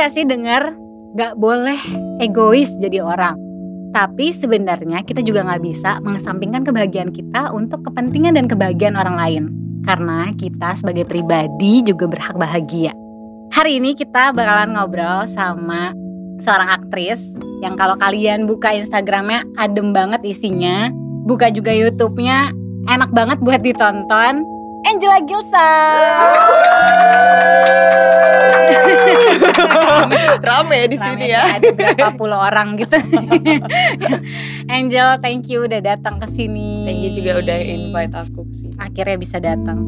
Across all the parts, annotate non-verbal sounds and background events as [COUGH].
gak sih denger gak boleh egois jadi orang? Tapi sebenarnya kita juga gak bisa mengesampingkan kebahagiaan kita untuk kepentingan dan kebahagiaan orang lain. Karena kita sebagai pribadi juga berhak bahagia. Hari ini kita bakalan ngobrol sama seorang aktris yang kalau kalian buka Instagramnya adem banget isinya. Buka juga YouTube-nya enak banget buat ditonton. Angela Gilsa. Rame di sini ya. Ada berapa puluh orang gitu. [LAUGHS] Angel, thank you udah datang ke sini. Thank you juga udah invite aku ke sini. Akhirnya bisa datang.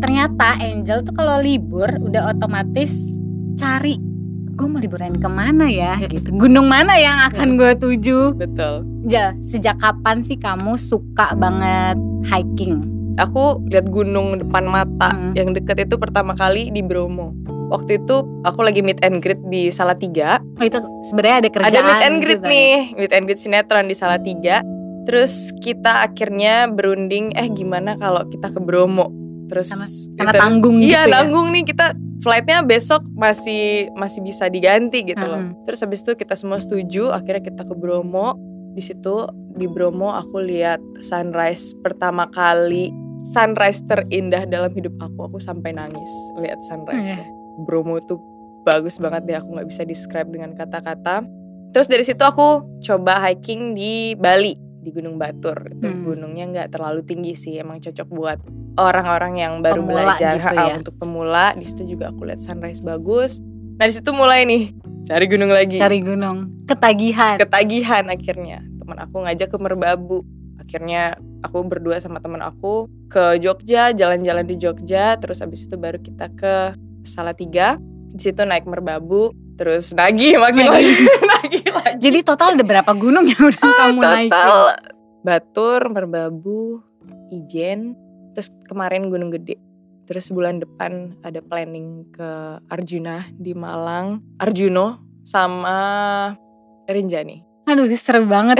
Ternyata Angel tuh kalau libur udah otomatis cari gue mau liburan ke mana ya [LAUGHS] gitu gunung mana yang akan gue tuju Betul. Jel, sejak kapan sih kamu suka banget hiking Aku lihat gunung depan mata Hmm. yang deket itu pertama kali di Bromo. Waktu itu aku lagi meet and greet di Salatiga. oh itu sebenarnya ada kerjaan Ada meet and greet gitu ya? nih, meet and greet sinetron di Salatiga. Terus kita akhirnya berunding, eh gimana kalau kita ke Bromo? Terus karena kita- tanggung Iya gitu ya? nanggung nih kita flightnya besok masih masih bisa diganti gitu loh. Mm-mm. Terus habis itu kita semua setuju, akhirnya kita ke Bromo. Di situ di Bromo aku lihat sunrise pertama kali, sunrise terindah dalam hidup aku. Aku sampai nangis lihat sunrise. Iya. Bromo tuh bagus banget deh, aku nggak bisa describe dengan kata-kata. Terus dari situ aku coba hiking di Bali di Gunung Batur. Itu Hmm. gunungnya nggak terlalu tinggi sih, emang cocok buat orang-orang yang baru Pemula belajar gitu ya. untuk pemula. Di situ juga aku lihat sunrise bagus. Nah di situ mulai nih cari gunung lagi. cari gunung ketagihan Ketagihan akhirnya teman aku ngajak ke Merbabu. Akhirnya aku berdua sama teman aku ke Jogja, jalan-jalan di Jogja. Terus abis itu baru kita ke Salatiga. Di situ naik Merbabu. Terus nagih makin lagi, [LAUGHS] lagi. jadi total ada berapa gunung yang udah kamu naikin Total Batur, Merbabu, Ijen, terus kemarin Gunung Gede. Terus bulan depan ada planning ke Arjuna di Malang, Arjuno sama Rinjani. aduh seru banget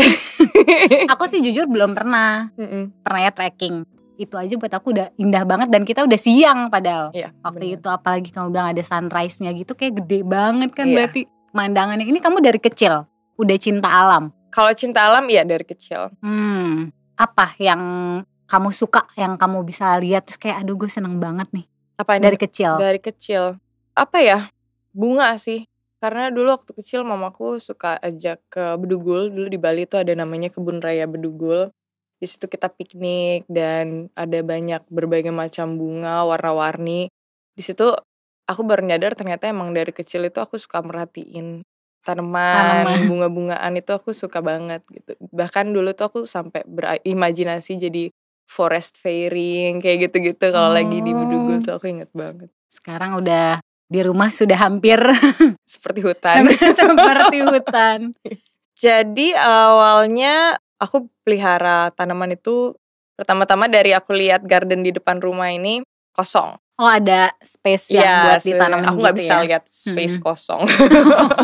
[LAUGHS] aku sih jujur belum pernah Mm-mm. pernah ya trekking itu aja buat aku udah indah banget dan kita udah siang padahal Iya, waktu bener. itu apalagi kamu bilang ada sunrise-nya gitu kayak gede banget kan Iya. berarti pemandangannya ini kamu dari kecil udah cinta alam Kalau cinta alam ya dari kecil. hmm apa yang kamu suka yang kamu bisa lihat terus kayak aduh gue seneng banget nih Apa dari kecil Dari kecil. Apa ya? Bunga sih. Karena dulu waktu kecil mamaku suka ajak ke Bedugul. Dulu di Bali itu ada namanya kebun raya Bedugul. Di situ kita piknik dan ada banyak berbagai macam bunga warna-warni. Di situ aku baru nyadar ternyata emang dari kecil itu aku suka merhatiin tanaman, Tanaman. bunga-bungaan itu aku suka banget gitu. Bahkan dulu tuh aku sampai berimajinasi jadi forest fairing kayak gitu-gitu kalau lagi di Bedugul Oh. tuh aku inget banget. sekarang udah di rumah sudah hampir [LAUGHS] seperti hutan. seperti hutan [LAUGHS] Jadi awalnya aku pelihara tanaman itu pertama-tama dari aku lihat garden di depan rumah ini kosong. oh ada space yang Iya, buat ditanamin aku nggak gitu bisa ya lihat space Hmm. kosong. [LAUGHS]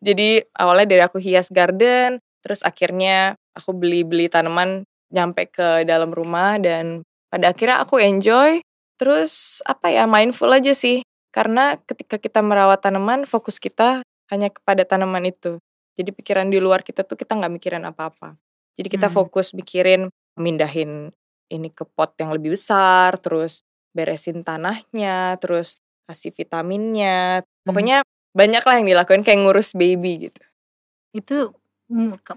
Jadi awalnya dari aku hias garden, terus akhirnya aku beli-beli tanaman nyampe ke dalam rumah dan pada akhirnya aku enjoy. Terus apa ya mindful aja sih, karena ketika kita merawat tanaman fokus kita hanya kepada tanaman itu. Jadi pikiran di luar kita tuh kita nggak mikirin apa-apa. Jadi kita Hmm. fokus mikirin mindahin ini ke pot yang lebih besar, terus beresin tanahnya, terus kasih vitaminnya. Hmm. Pokoknya banyak lah yang dilakuin kayak ngurus baby gitu. itu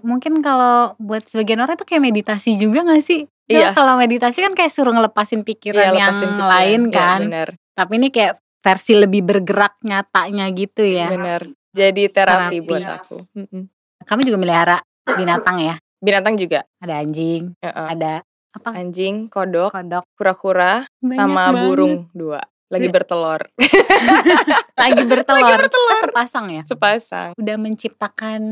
mungkin kalau buat sebagian orang itu kayak meditasi juga gak sih? Iya. Kalau meditasi kan kayak suruh ngelepasin pikiran Iya, yang lepasin pikiran. lain Iya, kan. bener, Tapi ini kayak versi lebih bergerak nyatanya gitu ya. bener. Jadi terapi, Terapi. buat aku. Kami juga melihara binatang ya. Binatang juga. Ada anjing, Heeh. ada apa? Anjing, kodok, Kodok, kura-kura, sama banget. burung dua. Lagi Iya. bertelur. [LAUGHS] lagi bertelur. Lagi bertelur. Oh, sepasang ya. Sepasang. Udah menciptakan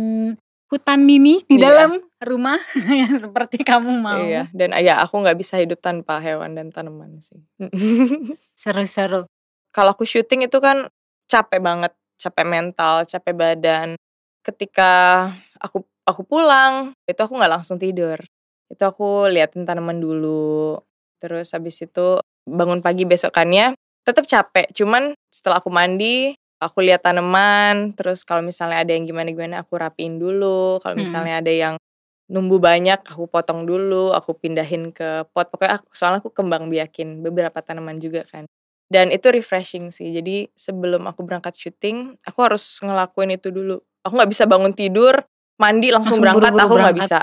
hutan mini di Iya. dalam rumah [LAUGHS] yang seperti kamu mau. Iya. Dan ya aku nggak bisa hidup tanpa hewan dan tanaman sih. [LAUGHS] Seru-seru. Kalau aku syuting itu kan capek banget, capek mental, capek badan. Ketika aku aku pulang, itu aku nggak langsung tidur. Itu aku liatin tanaman dulu. Terus habis itu bangun pagi besokannya tetap capek. Cuman setelah aku mandi, aku lihat tanaman terus kalau misalnya ada yang gimana gimana aku rapiin dulu. Kalau Hmm. misalnya ada yang numbu banyak aku potong dulu aku pindahin ke pot. Pokoknya aku, soalnya aku kembang biakin beberapa tanaman juga kan. Dan itu refreshing sih. Jadi sebelum aku berangkat syuting aku harus ngelakuin itu dulu. Aku nggak bisa bangun tidur mandi langsung, Langsung berangkat. buru-buru aku nggak bisa.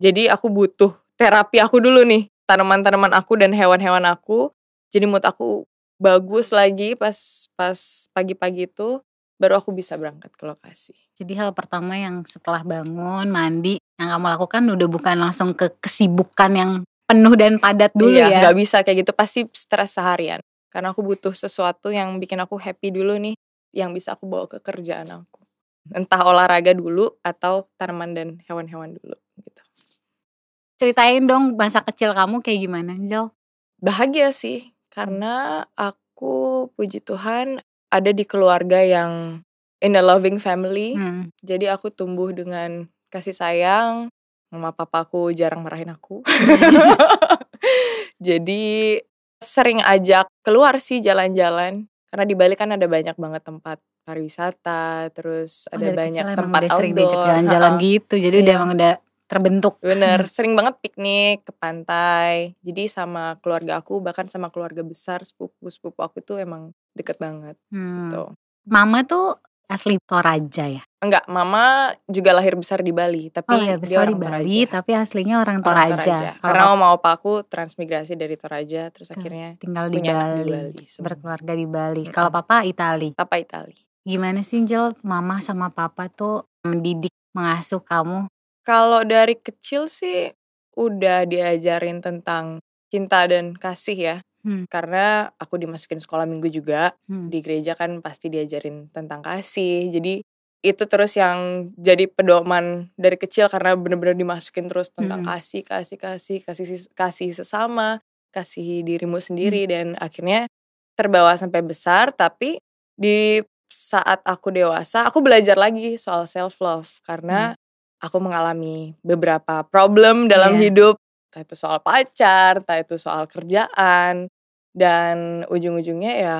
Jadi aku butuh terapi aku dulu nih. Tanaman-tanaman aku dan hewan-hewan aku. Jadi mood aku bagus lagi pas pas pagi-pagi itu baru aku bisa berangkat ke lokasi. Jadi hal pertama yang setelah bangun, mandi, yang kamu lakukan udah bukan langsung ke kesibukan yang penuh dan padat dulu Iya, ya. nggak bisa kayak gitu. Pasti stres seharian. Karena aku butuh sesuatu yang bikin aku happy dulu nih yang bisa aku bawa ke kerjaan aku. Entah olahraga dulu atau tanaman dan hewan-hewan dulu gitu. Ceritain dong masa kecil kamu kayak gimana, Angel? bahagia sih karena aku puji Tuhan ada di keluarga yang in a loving family Hmm. jadi aku tumbuh dengan kasih sayang mama papaku jarang marahin aku [LAUGHS] jadi sering ajak keluar sih jalan-jalan karena di Bali kan ada banyak banget tempat pariwisata terus Oh, ada dari banyak tempat outdoor jalan-jalan gitu. Jadi udah Iya. emang udah terbentuk. bener [LAUGHS] sering banget piknik ke pantai jadi sama keluarga aku bahkan sama keluarga besar sepupu sepupu aku tuh emang deket banget Hmm. gitu Mama tuh asli Toraja ya. enggak mama juga lahir besar di Bali tapi Oh ya dia besar di orang Bali, Toraja. tapi aslinya orang Orang Toraja. Kalau karena mama opa aku transmigrasi dari Toraja terus akhirnya tinggal di punya anak di Bali, Bali semua. berkeluarga di Bali. Mm-mm. Kalau papa Itali. papa Itali Gimana sih Angel, mama sama papa tuh mendidik, mengasuh kamu? Kalau dari kecil sih udah diajarin tentang cinta dan kasih ya. Hmm. Karena aku dimasukin sekolah minggu juga. Hmm. Di gereja kan pasti diajarin tentang kasih. Jadi itu terus yang jadi pedoman dari kecil karena bener-bener dimasukin terus tentang Hmm. kasih, kasih, kasih, kasih kasih sesama, kasih dirimu sendiri dan akhirnya terbawa sampai besar tapi di saat aku dewasa aku belajar lagi soal self love karena aku mengalami beberapa problem dalam Iya. hidup entah itu soal pacar, entah itu soal kerjaan dan ujung-ujungnya ya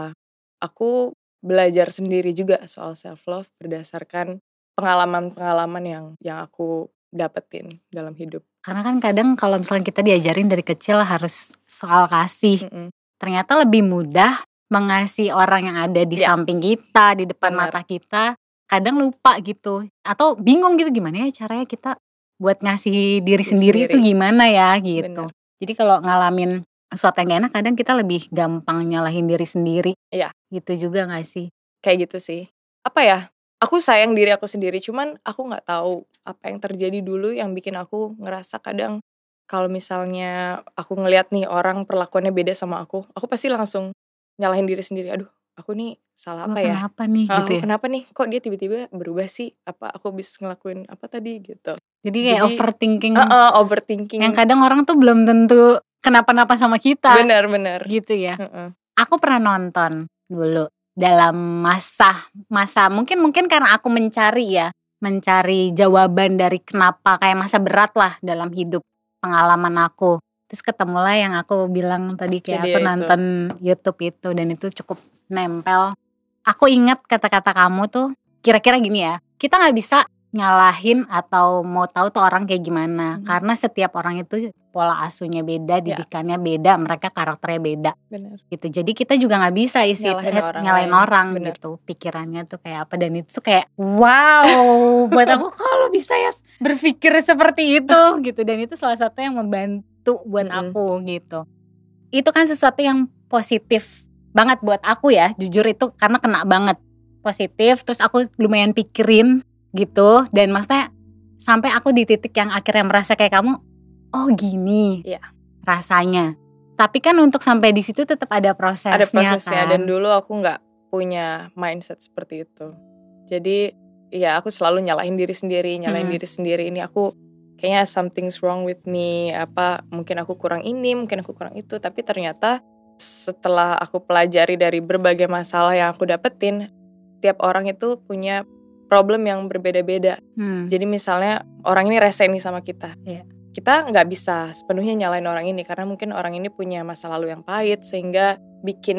aku belajar sendiri juga soal self love berdasarkan pengalaman-pengalaman yang yang aku dapetin dalam hidup. Karena kan kadang kalau misalnya kita diajarin dari kecil harus soal kasih, Mm-mm. ternyata lebih mudah mengasihi orang yang ada di Ya. samping kita, di depan Benar. mata kita. Kadang lupa gitu, atau bingung gitu gimana ya caranya kita buat ngasih diri Diri sendiri itu sendiri. gimana ya gitu. Benar. Jadi kalau ngalamin sesuatu yang gak enak, kadang kita lebih gampang nyalahin diri sendiri. Iya. Gitu juga gak sih? Kayak gitu sih. Apa ya? Aku sayang diri aku sendiri, cuman aku nggak tahu apa yang terjadi dulu yang bikin aku ngerasa kadang kalau misalnya aku ngelihat nih orang perlakuannya beda sama aku, aku pasti langsung nyalahin diri sendiri. Aduh, aku nih salah Oh, apa ya? kenapa nih Ah, gitu aku ya? kenapa nih? Kok dia tiba-tiba berubah sih? Apa aku bisa ngelakuin apa tadi gitu? Jadi kayak Jadi, overthinking Heeh, overthinking. yang kadang orang tuh belum tentu kenapa-napa sama kita Benar-benar. gitu ya. Heeh. Aku pernah nonton dulu dalam masa masa mungkin mungkin karena aku mencari ya, mencari jawaban dari kenapa kayak masa berat lah dalam hidup pengalaman aku. Terus ketemulah yang aku bilang tadi kayak Video aku itu. nonton YouTube itu dan itu cukup nempel. Aku ingat kata-kata kamu tuh kira-kira gini ya. Kita nggak bisa nyalahin atau mau tahu tuh orang kayak gimana Hmm. karena setiap orang itu pola asuhnya beda, Ya. didikannya beda, mereka karakternya beda Benar. gitu. Jadi kita juga nggak bisa isi Nyalahin eh, orang nyalain lain. orang Bener. gitu. Pikirannya tuh kayak apa dan itu tuh kayak wow [LAUGHS] buat aku kalau bisa ya berpikir seperti itu gitu dan itu salah satu yang membantu buat Mm-mm. aku gitu. Itu kan sesuatu yang positif banget buat aku ya, jujur itu karena kena banget positif terus aku lumayan pikirin gitu dan maksudnya sampai aku di titik yang akhirnya merasa kayak kamu oh gini Iya. rasanya tapi kan untuk sampai di situ tetap ada prosesnya Ada prosesnya kan dan dulu aku nggak punya mindset seperti itu. Jadi ya aku selalu nyalahin diri sendiri, nyalahin Hmm. diri sendiri. Ini aku kayaknya something's wrong with me. Apa mungkin aku kurang ini, mungkin aku kurang itu. Tapi ternyata setelah aku pelajari dari berbagai masalah yang aku dapetin, tiap orang itu punya problem yang berbeda-beda. Hmm. Jadi misalnya orang ini rese nih sama kita. Iya. kita nggak bisa sepenuhnya nyalain orang ini karena mungkin orang ini punya masa lalu yang pahit sehingga bikin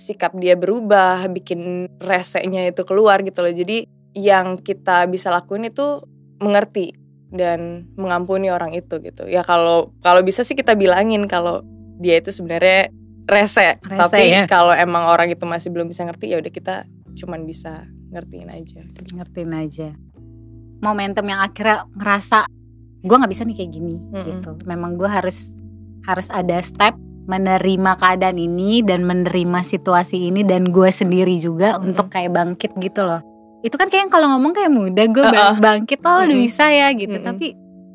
sikap dia berubah, bikin reseknya itu keluar gitu loh. Jadi yang kita bisa lakuin itu mengerti dan mengampuni orang itu gitu. Ya kalau kalau bisa sih kita bilangin kalau dia itu sebenarnya rese, Rese, tapi ya. kalau emang orang itu masih belum bisa ngerti ya udah kita cuman bisa ngertiin aja. ngertiin aja momentum yang akhirnya ngerasa gue nggak bisa nih kayak gini Mm-mm. gitu memang gue harus harus ada step menerima keadaan ini dan menerima situasi ini dan gue sendiri juga Mm-mm. untuk kayak bangkit gitu loh itu kan kayak kalau ngomong kayak mudah gue Uh-uh. bangkit oh udah Mm-mm. bisa ya gitu Mm-mm. tapi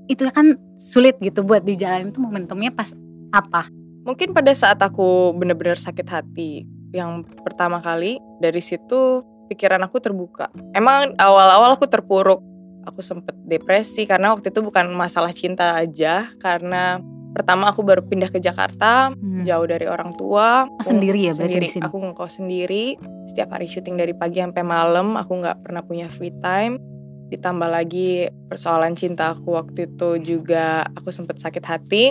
itu kan sulit gitu buat dijalanin itu momentumnya pas apa Mungkin pada saat aku bener-bener sakit hati yang pertama kali dari situ pikiran aku terbuka. Emang awal-awal aku terpuruk, aku sempet depresi karena waktu itu bukan masalah cinta aja karena pertama aku baru pindah ke Jakarta Hmm. jauh dari orang tua. Oh, sendiri ya berarti sendiri. di sini? Aku ngekos sendiri. Setiap hari syuting dari pagi sampai malam. Aku nggak pernah punya free time. Ditambah lagi persoalan cinta aku waktu itu juga aku sempet sakit hati.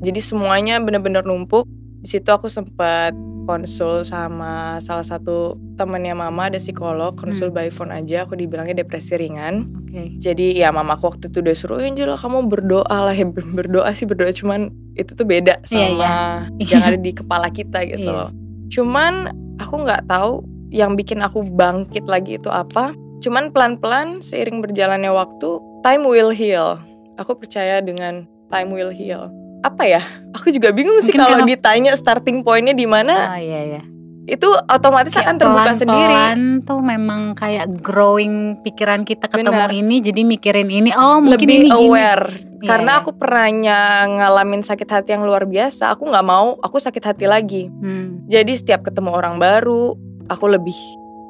Jadi semuanya bener-bener numpuk. Di situ aku sempet konsul sama salah satu temannya mama ada psikolog konsul Hmm. by phone aja aku dibilangnya depresi ringan oke jadi ya mama aku waktu itu udah suruh Angel kamu berdoa lah ya [LAUGHS] Ber- berdoa sih berdoa cuman itu tuh beda sama Iya, yang ada [LAUGHS] di kepala kita gitu Iya. loh. Cuman aku nggak tahu yang bikin aku bangkit lagi itu apa. Cuman pelan-pelan seiring berjalannya waktu, time will heal. Aku percaya dengan time will heal. Apa ya? Aku juga bingung sih Mungkin kalau karena- ditanya starting pointnya di mana. oh iya iya Itu otomatis Kayak akan terbuka sendiri. pelan-pelan tuh memang kayak growing pikiran kita ketemu Benar. ini jadi mikirin ini oh mungkin lebih ini gini aware Iya, karena iya. aku pernah ngalamin sakit hati yang luar biasa aku nggak mau aku sakit hati lagi Hmm, jadi setiap ketemu orang baru aku lebih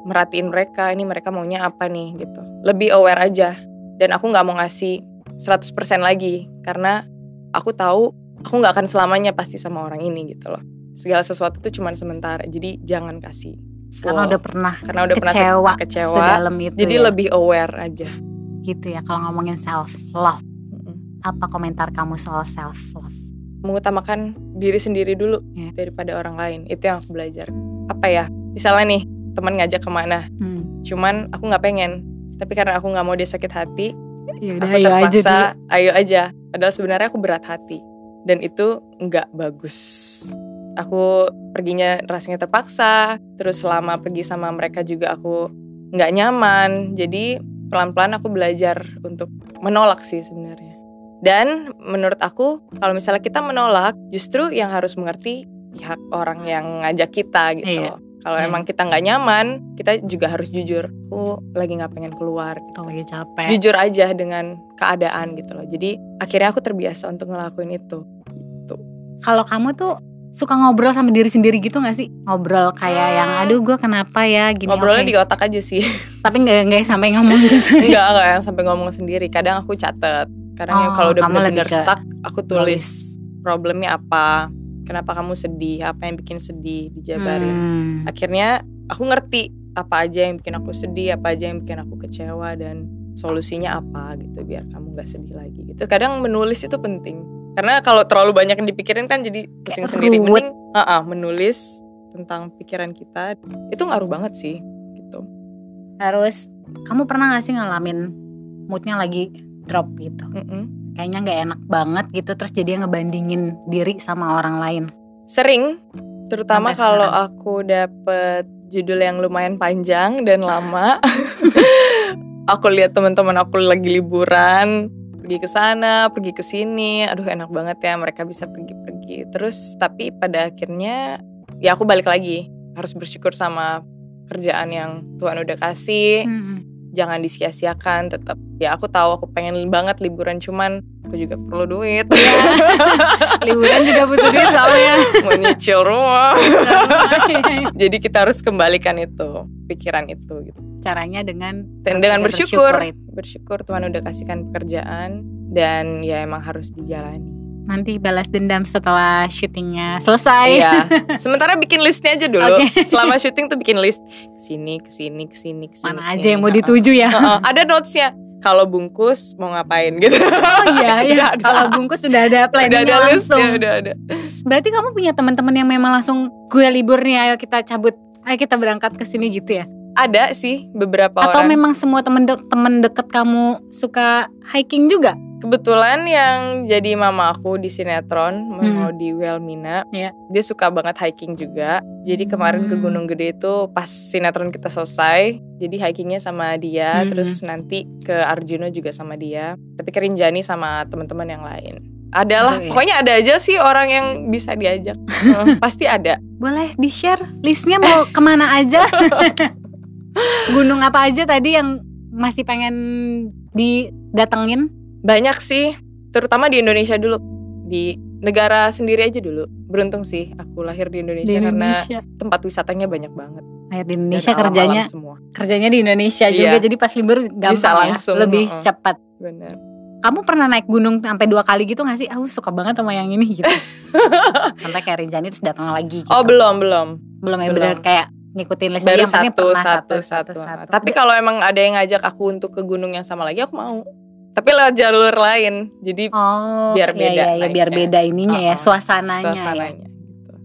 merhatiin mereka ini mereka maunya apa nih gitu lebih aware aja dan aku nggak mau ngasih 100% lagi karena aku tahu aku nggak akan selamanya pasti sama orang ini gitu loh. Segala sesuatu itu cuma sementara jadi jangan kasih full. karena udah pernah Karena udah pernah kecewa, kecewa. sedalam itu jadi ya. lebih aware aja. Gitu ya kalau ngomongin self love apa komentar kamu soal self love mengutamakan diri sendiri dulu Ya. daripada orang lain. Itu yang aku belajar. Apa ya? Misalnya nih teman ngajak ke mana? Hmm. cuman aku nggak pengen. Tapi karena aku nggak mau dia sakit hati ya udah aku ayo aja terpaksa dulu. ayo aja. Padahal sebenarnya aku berat hati dan itu nggak bagus. Aku perginya rasanya terpaksa terus selama pergi sama mereka juga aku nggak nyaman. Jadi pelan-pelan aku belajar untuk menolak sih sebenarnya. Dan menurut aku kalau misalnya kita menolak justru yang harus mengerti pihak orang yang ngajak kita gitu Iya. Kalau Iya. emang kita nggak nyaman kita juga harus jujur aku lagi nggak pengen keluar gitu kalau lagi capek jujur aja dengan keadaan gitu loh. Jadi akhirnya aku terbiasa untuk ngelakuin itu. Gitu. kalau kamu tuh suka ngobrol sama diri sendiri gitu gak sih ngobrol kayak Hmm. yang aduh gue kenapa ya gini Ngobrolnya oke. di otak aja sih. [LAUGHS] tapi nggak nggak sampai ngomong [LAUGHS] gitu Enggak, enggak yang sampai ngomong sendiri. Kadang aku catet. Kadang yang Oh, kalau udah bener-bener stuck, aku tulis problemnya apa. Kenapa kamu sedih? Apa yang bikin sedih? Dijabarin. Hmm. Akhirnya aku ngerti apa aja yang bikin aku sedih, apa aja yang bikin aku kecewa dan solusinya apa gitu biar kamu nggak sedih lagi gitu. Kadang menulis itu penting. Karena kalau terlalu banyak yang dipikirin kan jadi pusing Kayak sendiri. ruwet. Mending ah, ah, menulis tentang pikiran kita itu ngaruh banget sih gitu. Terus kamu pernah gak sih ngalamin moodnya lagi drop gitu? Mm-mm. Kayaknya nggak enak banget gitu terus jadi ngebandingin diri sama orang lain. Sering, terutama kalau aku dapet judul yang lumayan panjang dan lama. [LAUGHS] aku lihat teman-teman aku lagi liburan, pergi ke sana, pergi ke sini. Aduh enak banget ya mereka bisa pergi-pergi. Terus tapi pada akhirnya ya aku balik lagi. Harus bersyukur sama kerjaan yang Tuhan udah kasih. Hmm. Jangan disia-siakan tetap. Ya aku tahu aku pengen banget liburan cuman aku juga perlu duit. [LAUGHS] Liburan juga butuh duit soalnya. [LAUGHS] Mau nyicil rumah. [LAUGHS] Jadi kita harus kembalikan itu, pikiran itu gitu. Caranya dengan Dan dengan bersyukur, itu. bersyukur Tuhan udah kasihkan pekerjaan dan ya emang harus dijalani. Nanti balas dendam setelah syutingnya selesai. Iya. [LAUGHS] Sementara bikin listnya aja dulu. Oke. Selama syuting tuh bikin list ke sini, ke sini, ke sini, ke sini. Mana ke sini. aja yang mau dituju ya. Heeh. Ada notesnya. kalau bungkus mau ngapain gitu. Oh iya [LAUGHS] ya. Kalau bungkus sudah ada planningnya udah ada langsung. udah ada. Berarti kamu punya teman-teman yang memang langsung gue libur nih, ayo kita cabut, ayo kita berangkat ke sini gitu ya? Ada sih beberapa Atau orang. memang semua temen de- temen deket kamu suka hiking juga? Kebetulan yang jadi mama aku di sinetron mau di Wilmina, Iya. dia suka banget hiking juga. Jadi kemarin ke Hmm. Gunung Gede itu pas sinetron kita selesai, jadi hikingnya sama dia, Hmm. terus nanti ke Arjuna juga sama dia, tapi ke Rinjani sama teman-teman yang lain. Adalah, Seru ya? pokoknya ada aja sih orang yang bisa diajak. [LAUGHS] Pasti ada. Boleh di-share listnya mau ke mana aja? [LAUGHS] Gunung apa aja tadi yang masih pengen didatengin? Banyak sih, terutama di Indonesia dulu. Di negara sendiri aja dulu. Beruntung sih aku lahir di Indonesia, Di karena Indonesia. tempat wisatanya banyak banget. Lahir di Dan Indonesia alam-alam kerjanya semua. kerjanya di Indonesia Iya. juga jadi pas libur gampang Bisa ya, langsung, lebih heeh. cepat. Benar. Kamu pernah naik gunung sampai dua kali gitu gak sih? Aku suka banget sama yang ini gitu. [LAUGHS] sampai kayak Rinjani terus datang lagi gitu. Oh belum belum, belum ya belum. bener kayak ngikutin les baru yang penting satu, pernah satu satu Tapi kalau emang ada yang ngajak aku untuk ke gunung yang sama lagi aku mau. Tapi lewat jalur lain, jadi oh biar iya, beda iya, iya, biar beda ininya ya Uh-uh. suasananya, ya. suasananya. Gitu.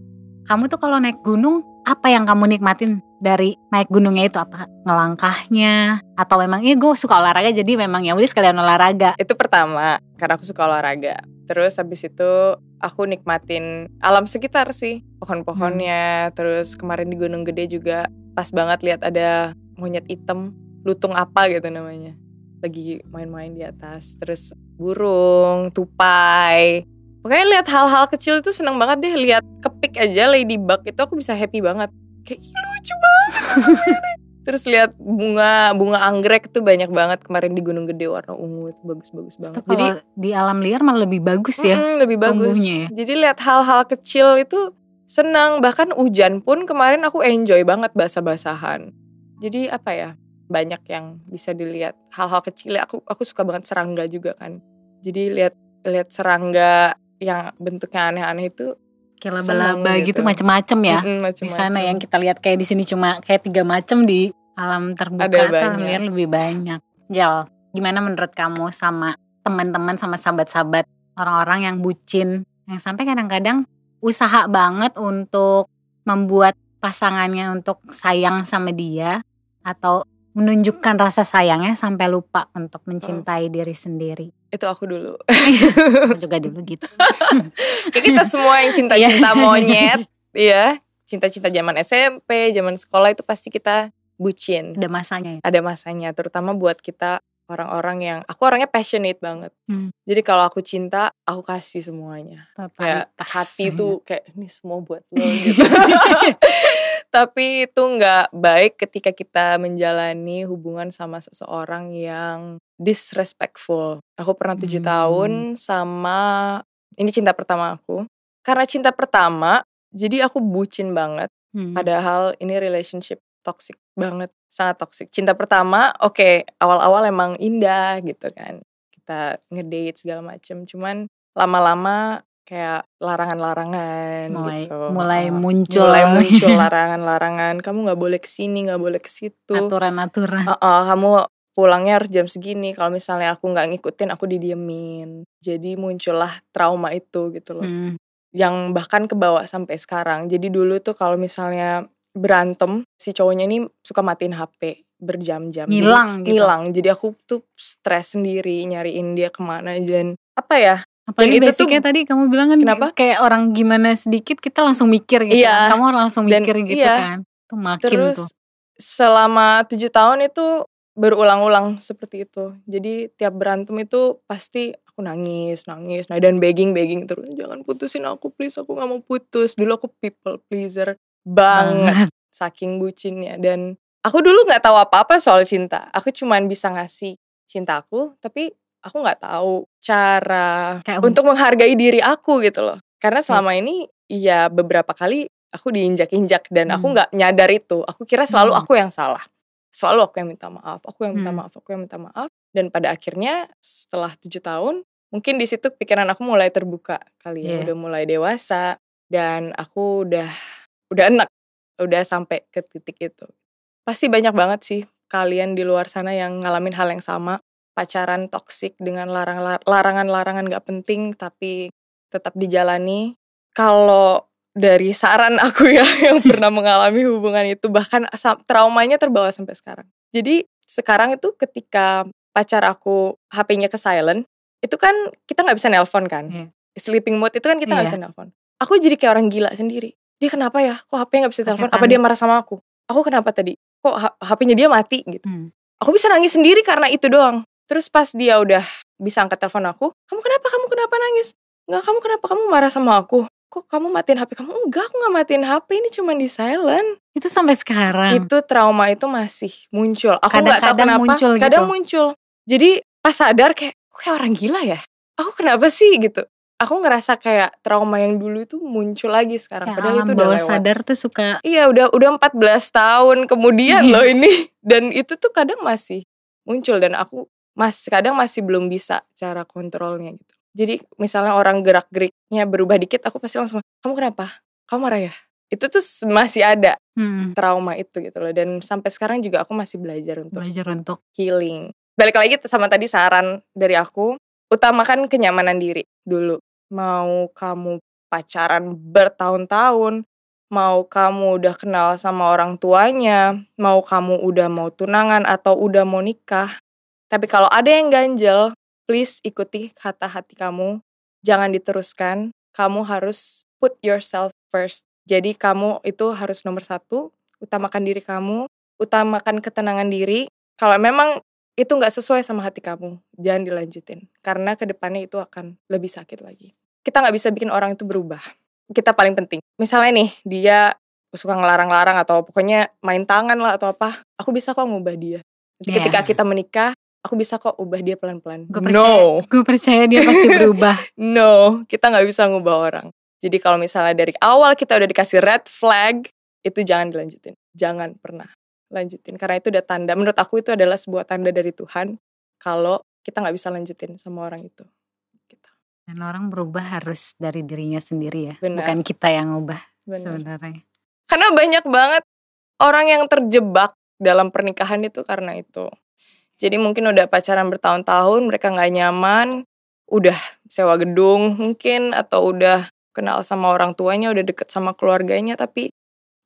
Kamu tuh kalau naik gunung apa yang kamu nikmatin dari naik gunungnya itu apa ngelangkahnya atau memang iya gue suka olahraga jadi memang ya udah sekalian olahraga Itu pertama, karena aku suka olahraga. Terus habis itu aku nikmatin alam sekitar sih, pohon-pohonnya. Terus kemarin di Gunung Gede juga pas banget lihat ada monyet hitam, lutung apa gitu namanya. Lagi main-main di atas. Terus burung, tupai. Pokoknya lihat hal-hal kecil itu seneng banget deh. Lihat kepik aja ladybug itu aku bisa happy banget. Kayak "Ih, lucu banget. Terus lihat bunga bunga anggrek tuh banyak banget kemarin di Gunung Gede warna ungu itu bagus-bagus banget. Tuh Jadi di alam liar malah lebih bagus ya Mm-mm, lebih bagus. ya. Jadi lihat hal-hal kecil itu senang. Bahkan hujan pun kemarin aku enjoy banget basah-basahan. Jadi apa ya? Banyak yang bisa dilihat hal-hal kecil. Aku aku suka banget serangga juga kan. Jadi lihat lihat serangga yang bentuknya aneh-aneh itu kayak laba-laba gitu, gitu. macem-macem ya mm-mm, di sana yang kita lihat kayak di sini cuma kayak tiga macam di alam terbuka Ada alam liar lebih banyak. Jel, gimana menurut kamu sama teman-teman sama sahabat-sahabat orang-orang yang bucin yang sampai kadang-kadang usaha banget untuk membuat pasangannya untuk sayang sama dia atau menunjukkan rasa sayangnya sampai lupa untuk mencintai diri sendiri. itu aku dulu. [LAUGHS] Aku juga dulu gitu. Kayak [LAUGHS] kita semua yang cinta-cinta monyet, iya, cinta-cinta zaman SMP, zaman sekolah itu pasti kita bucin. Ada masanya ya. ada masanya terutama buat kita orang-orang yang aku orangnya passionate banget Hmm. jadi kalau aku cinta aku kasih semuanya kayak Totalitas. hati [LAUGHS] tuh kayak ini semua buat lo gitu [LAUGHS] tapi itu nggak baik ketika kita menjalani hubungan sama seseorang yang disrespectful aku pernah tujuh Hmm. tahun sama ini cinta pertama aku karena cinta pertama jadi aku bucin banget Hmm. Padahal ini relationship toxic banget, sangat toxic. Cinta pertama, oke, awal-awal emang indah gitu kan. Kita ngedate segala macem, cuman lama-lama kayak larangan-larangan mulai gitu. mulai muncul mulai muncul larangan-larangan. Kamu nggak boleh ke sini, nggak boleh ke situ. aturan-aturan. Heeh, kamu pulangnya harus jam segini. Kalau misalnya aku nggak ngikutin, aku didiemin. Jadi muncullah trauma itu gitu loh Hmm. yang bahkan kebawa sampai sekarang. Jadi dulu tuh kalau misalnya berantem, si cowoknya ini suka matiin HP berjam-jam. Jadi Ngilang gitu. Ngilang. Jadi aku tuh stres sendiri nyariin dia ke mana dan apa ya? Apalagi Dan itu tuh- tadi kamu bilang kan Kenapa? kayak orang gimana sedikit kita langsung mikir gitu Iya. kan. Kamu langsung Dan mikir gitu iya. kan. Tuh makin Terus tuh. selama tujuh tahun itu berulang-ulang seperti itu. Jadi tiap berantem itu pasti aku nangis, nangis, nah dan begging, begging terus jangan putusin aku please, aku nggak mau putus. Dulu aku people pleaser banget, saking bucinnya dan aku dulu nggak tahu apa-apa soal cinta. Aku cuman bisa ngasih cinta aku, tapi aku nggak tahu cara Kayak untuk menghargai diri aku gitu loh. Karena selama ini ya beberapa kali aku diinjak-injak dan aku Hmm. nggak nyadar itu. Aku kira selalu Hmm. aku yang salah. Selalu aku yang minta maaf, aku yang minta Hmm. maaf, aku yang minta maaf. Dan pada akhirnya setelah tujuh tahun, mungkin di situ pikiran aku mulai terbuka kali ya, Iya. udah mulai dewasa dan aku udah udah enak, udah sampai ke titik itu. Pasti banyak banget sih kalian di luar sana yang ngalamin hal yang sama. pacaran toksik dengan larang- larangan-larangan gak penting tapi tetap dijalani. Kalau dari saran [LAUGHS] aku ya yang pernah mengalami hubungan itu bahkan traumanya terbawa sampai sekarang. Jadi sekarang itu ketika pacar aku HP-nya ke silent, itu kan kita nggak bisa nelpon kan. Iya. Sleeping mode itu kan kita nggak Iya. bisa nelpon. Aku jadi kayak orang gila sendiri. Dia kenapa ya? Kok HP nggak bisa telepon? Apa dia marah sama aku? Aku kenapa tadi? Kok HP-nya dia mati gitu? Hmm. Aku bisa nangis sendiri karena itu doang. Terus pas dia udah bisa angkat telepon aku, kamu kenapa? Kamu kenapa nangis? Enggak, kamu kenapa? Kamu marah sama aku? Kok kamu matiin HP kamu? Enggak, aku nggak matiin HP. Ini cuma di silent. Itu sampai sekarang. Itu trauma itu masih muncul. Aku nggak tahu Kadang-kadang kenapa. muncul gitu. Kadang muncul. Jadi pas sadar kayak, "Kok kayak orang gila ya? Aku kenapa sih gitu? Aku ngerasa kayak trauma yang dulu itu muncul lagi sekarang. Kayak Padahal itu udah lewat. sadar tuh suka Iya udah udah 14 tahun kemudian Iya. loh ini [LAUGHS] dan itu tuh kadang masih muncul dan aku masih kadang masih belum bisa cara kontrolnya gitu. Jadi misalnya orang gerak geriknya berubah dikit aku pasti langsung kamu kenapa? Kamu marah ya? Itu tuh masih ada hmm, trauma itu gitu loh dan sampai sekarang juga aku masih belajar untuk belajar untuk healing. Balik lagi sama tadi saran dari aku, utamakan kenyamanan diri dulu. Mau kamu pacaran bertahun-tahun, mau kamu udah kenal sama orang tuanya, mau kamu udah mau tunangan atau udah mau nikah. Tapi kalau ada yang ganjel, please ikuti kata hati kamu. Jangan diteruskan. Kamu harus put yourself first. Jadi kamu itu harus nomor satu, utamakan diri kamu, utamakan ketenangan diri. Kalau memang itu nggak sesuai sama hati kamu, jangan dilanjutin. Karena ke depannya itu akan lebih sakit lagi. Kita nggak bisa bikin orang itu berubah. Kita paling penting. Misalnya nih, dia suka ngelarang-larang atau pokoknya main tangan lah atau apa. Aku bisa kok ngubah dia. Nanti Iya. ketika kita menikah, aku bisa kok ubah dia pelan-pelan. gue percaya, No, gue percaya dia pasti berubah. [LAUGHS] no, kita nggak bisa ngubah orang. Jadi kalau misalnya dari awal kita udah dikasih red flag, itu jangan dilanjutin. Jangan pernah lanjutin. Karena itu udah tanda, menurut aku itu adalah sebuah tanda dari Tuhan kalau kita nggak bisa lanjutin sama orang itu. Gitu. Dan orang berubah harus dari dirinya sendiri ya, Benar. bukan kita yang Benar. sebenarnya. Karena banyak banget orang yang terjebak dalam pernikahan itu karena itu. Jadi mungkin udah pacaran bertahun-tahun, mereka nggak nyaman, udah sewa gedung mungkin atau udah kenal sama orang tuanya, udah deket sama keluarganya, tapi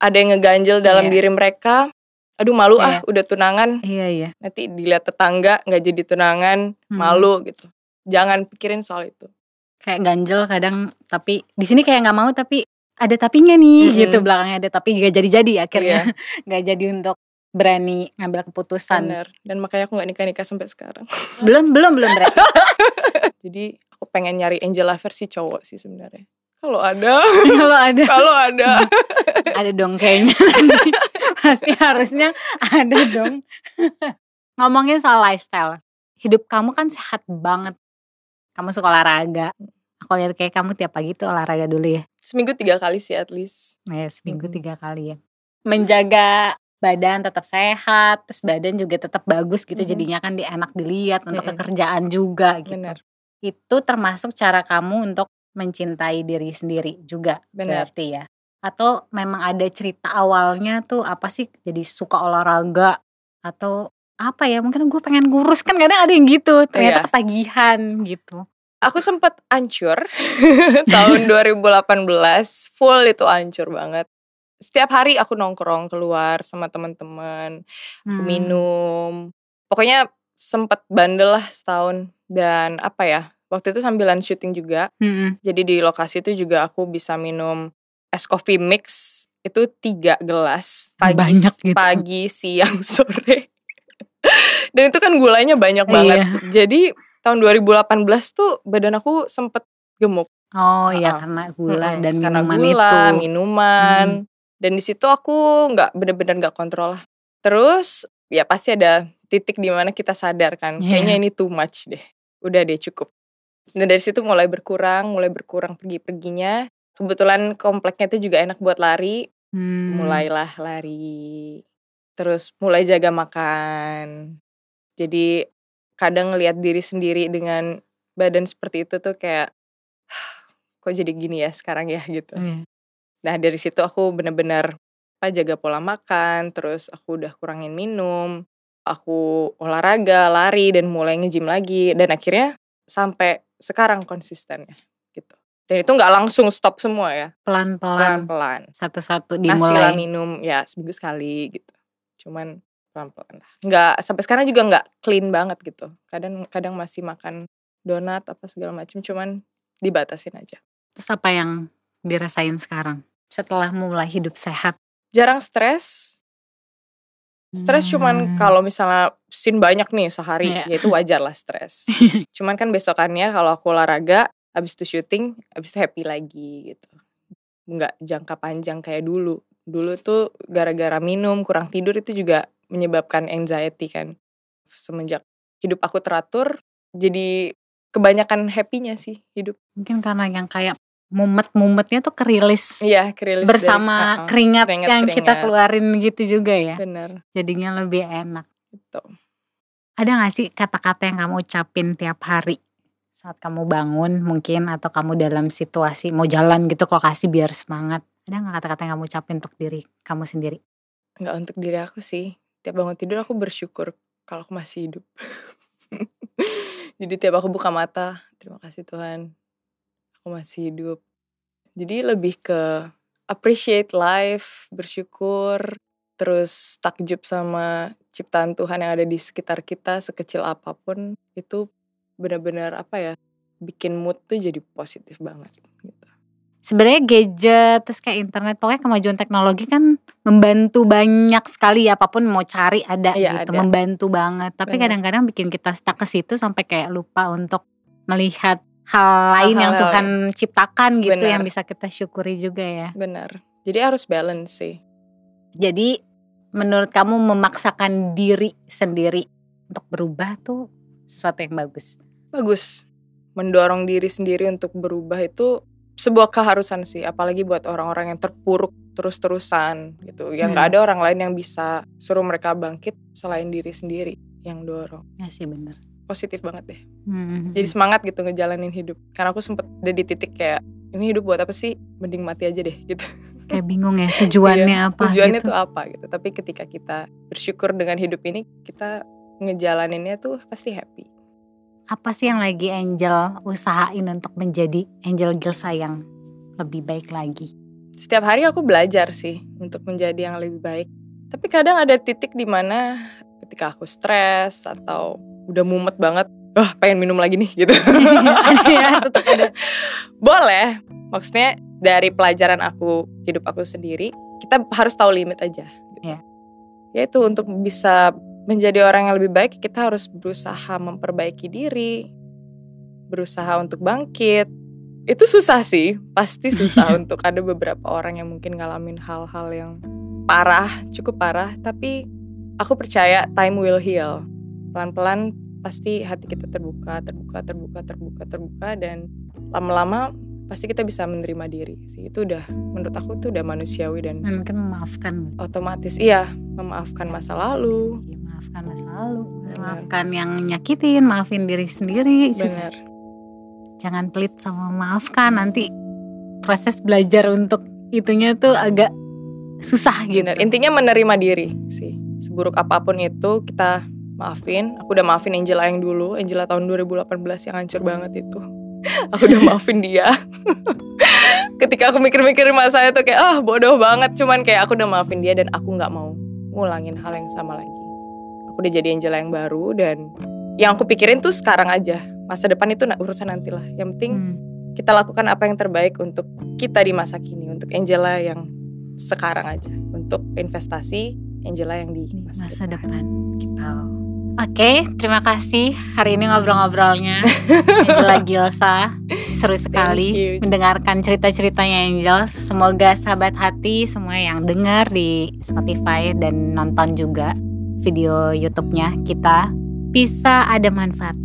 ada yang ngeganjel dalam Iya. diri mereka. Aduh malu ah, Iya. udah tunangan, Iya iya. nanti dilihat tetangga nggak jadi tunangan, Hmm. malu gitu. Jangan pikirin soal itu. Kayak ganjel kadang, tapi di sini kayak nggak mau tapi ada tapinya nih Mm-mm. gitu belakangnya ada tapi gak jadi-jadi akhirnya Iya, [LAUGHS] nggak jadi untuk berani ngambil keputusan. bener. Dan makanya aku nggak nikah-nikah sampai sekarang. [LAUGHS] Belum belum belum berarti. [LAUGHS] Jadi aku pengen nyari Angela versi cowok sih sebenarnya. Kalau ada, Kalau ada kalau ada. ada dong kayaknya. Pasti [LAUGHS] harusnya ada dong [LAUGHS] ngomongin soal lifestyle hidup kamu kan sehat banget kamu suka olahraga aku lihat kayak kamu tiap pagi tuh olahraga dulu ya Seminggu tiga kali sih at least. ya seminggu Mm-mm. tiga kali ya menjaga badan tetap sehat terus badan juga tetap bagus gitu Mhm. jadinya kan di enak dilihat untuk Mm-mm. pekerjaan juga gitu Bener, itu termasuk cara kamu untuk mencintai diri sendiri juga bener. berarti ya atau memang ada cerita awalnya tuh apa sih jadi suka olahraga atau apa ya mungkin gue pengen kurus kan kadang ada yang gitu ternyata Iya. ketagihan gitu Aku sempat hancur [LAUGHS] tahun [LAUGHS] 2018, full itu hancur banget. Setiap hari aku nongkrong keluar sama teman-teman, Hmm. minum. Pokoknya sempet bandel lah setahun dan apa ya? Waktu itu sambilan syuting juga. Mm-mm. Jadi di lokasi itu juga aku bisa minum es coffee mix itu tiga gelas pagi Banyak gitu. pagi siang [LAUGHS] sore. Dan itu kan gulanya banyak Iya. banget. Jadi tahun 2018 tuh badan aku sempet gemuk. Oh iya Ah, karena gula Mm-mm, dan karena minuman gula, itu. Hmm. minuman dan di situ aku nggak bener-bener nggak kontrol lah. Terus ya pasti ada titik di mana kita sadar kan. Iya. kayaknya ini too much deh. Udah deh cukup. Dan dari situ mulai berkurang mulai berkurang pergi-perginya kebetulan kompleknya itu juga enak buat lari Hmm. mulailah lari terus mulai jaga makan jadi kadang ngelihat diri sendiri dengan badan seperti itu tuh kayak kok jadi gini ya sekarang ya gitu Iya. nah dari situ aku bener-bener apa jaga pola makan terus aku udah kurangin minum aku olahraga, lari dan mulai nge-gym lagi dan akhirnya sampai sekarang konsisten ya gitu. Dan itu nggak langsung stop semua ya, Pelan-pelan pelan-pelan. satu-satu Kasih lah dimulai. minum ya seminggu sekali gitu. Cuman pelan-pelan lah. Nggak sampai sekarang juga nggak clean banget gitu. Kadang kadang masih makan donat apa segala macam cuman dibatasin aja. Terus apa yang dirasain sekarang setelah mulai hidup sehat? Jarang stres. Stres cuman Hmm. kalau misalnya sin banyak nih sehari, Iya. ya itu wajar lah stres. [LAUGHS] cuman kan besokannya kalau aku olahraga, habis itu syuting, habis itu happy lagi gitu. Nggak jangka panjang kayak dulu. Dulu tuh gara-gara minum, kurang tidur itu juga menyebabkan anxiety kan. Semenjak hidup aku teratur, jadi kebanyakan happy-nya sih hidup. Mungkin karena yang kayak mumet-mumetnya tuh kerilis Iya, kerilis dari- bersama uh-uh, keringat, keringat- yang kita keringat. keluarin gitu juga ya. Bener, Jadinya lebih enak. gitu. Ada gak sih kata-kata yang kamu ucapin tiap hari? Saat kamu bangun mungkin atau kamu dalam situasi mau jalan gitu ke lokasi biar semangat. Ada gak kata-kata yang kamu ucapin untuk diri kamu sendiri? Nggak untuk diri aku sih. Tiap bangun tidur aku bersyukur kalau aku masih hidup. [LAUGHS] Jadi tiap aku buka mata, terima kasih Tuhan, aku masih hidup. Jadi lebih ke appreciate life, bersyukur, terus takjub sama ciptaan Tuhan yang ada di sekitar kita sekecil apa pun itu benar-benar apa ya bikin mood tuh jadi positif banget gitu. Sebenarnya gadget terus kayak internet pokoknya kemajuan teknologi kan membantu banyak sekali ya apa pun mau cari ada Iya, gitu ada. membantu banget tapi kadang-kadang bikin kita stuck ke situ sampai kayak lupa untuk melihat hal lain yang Hal-hal Tuhan ciptakan gitu Bener. yang bisa kita syukuri juga ya Benar. Jadi harus balance sih. jadi menurut kamu memaksakan diri sendiri untuk berubah tuh sesuatu yang bagus bagus. Mendorong diri sendiri untuk berubah itu sebuah keharusan sih apalagi buat orang-orang yang terpuruk terus-terusan gitu. Yang nggak Hmm. ada orang lain yang bisa suruh mereka bangkit selain diri sendiri yang dorong. Ya sih bener. Positif banget deh. Hmm. jadi semangat gitu ngejalanin hidup. Karena aku sempet ada di titik kayak ini hidup buat apa sih? Mending mati aja deh gitu. Kayak bingung ya tujuannya apa tujuannya gitu. tuh apa gitu. Tapi ketika kita bersyukur dengan hidup ini kita ngejalaninnya tuh pasti happy apa sih yang lagi Angel usahain untuk menjadi Angel Gilsa yang lebih baik lagi? setiap hari aku belajar sih untuk menjadi yang lebih baik. Tapi kadang ada titik di mana ketika aku stres atau udah mumet banget, ah pengen minum lagi nih gitu. ada ya, tetap ada. Boleh. Maksudnya dari pelajaran aku hidup aku sendiri, kita harus tahu limit aja. Gitu. Iya. Yaitu untuk bisa menjadi orang yang lebih baik, kita harus berusaha memperbaiki diri, berusaha untuk bangkit. Itu susah sih, pasti susah [LAUGHS] untuk ada beberapa orang yang mungkin ngalamin hal-hal yang parah, cukup parah, tapi aku percaya time will heal. Pelan-pelan pasti hati kita terbuka, terbuka, terbuka, terbuka, terbuka dan lama-lama pasti kita bisa menerima diri sih. Itu udah menurut aku tuh udah manusiawi dan mungkin memaafkan. otomatis iya memaafkan masa lalu. Maafkan masa lalu, Benar. maafkan yang nyakitin, maafin diri sendiri. Bener. Jangan pelit sama maafkan nanti proses belajar untuk itunya tuh agak susah gitu. Bener. Intinya menerima diri sih. Seburuk apa pun itu kita maafin. Aku udah maafin Angela yang dulu, Angela tahun 2018 yang hancur banget itu. [LAUGHS] aku udah maafin dia. [LAUGHS] Ketika aku mikir-mikir masa itu kayak ah bodoh banget, cuman kayak aku udah maafin dia dan aku nggak mau ngulangin hal yang sama lagi. Udah jadi Angela yang baru dan yang aku pikirin tuh sekarang aja. Masa depan itu urusan nanti lah. Yang penting Hmm. kita lakukan apa yang terbaik untuk kita di masa kini, untuk Angela yang sekarang aja, untuk investasi Angela yang di masa, masa depan. depan gitu. Oke, terima kasih hari ini ngobrol-ngobrolnya [LAUGHS] Angela Gilsa. Seru sekali mendengarkan cerita-ceritanya Angel. Semoga sahabat hati semua yang dengar di Spotify dan nonton juga video YouTube-nya kita bisa ada manfaat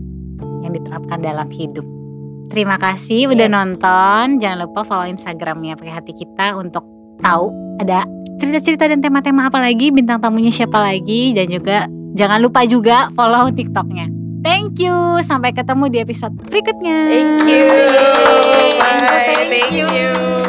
yang diterapkan dalam hidup. Terima kasih udah Iya. nonton. Jangan lupa follow Instagramnya pakai hati kita untuk tahu ada cerita-cerita dan tema-tema apa lagi, bintang tamunya siapa lagi, dan juga jangan lupa juga follow TikToknya. Thank you, sampai ketemu di episode berikutnya. Thank you. Bye. thank Thank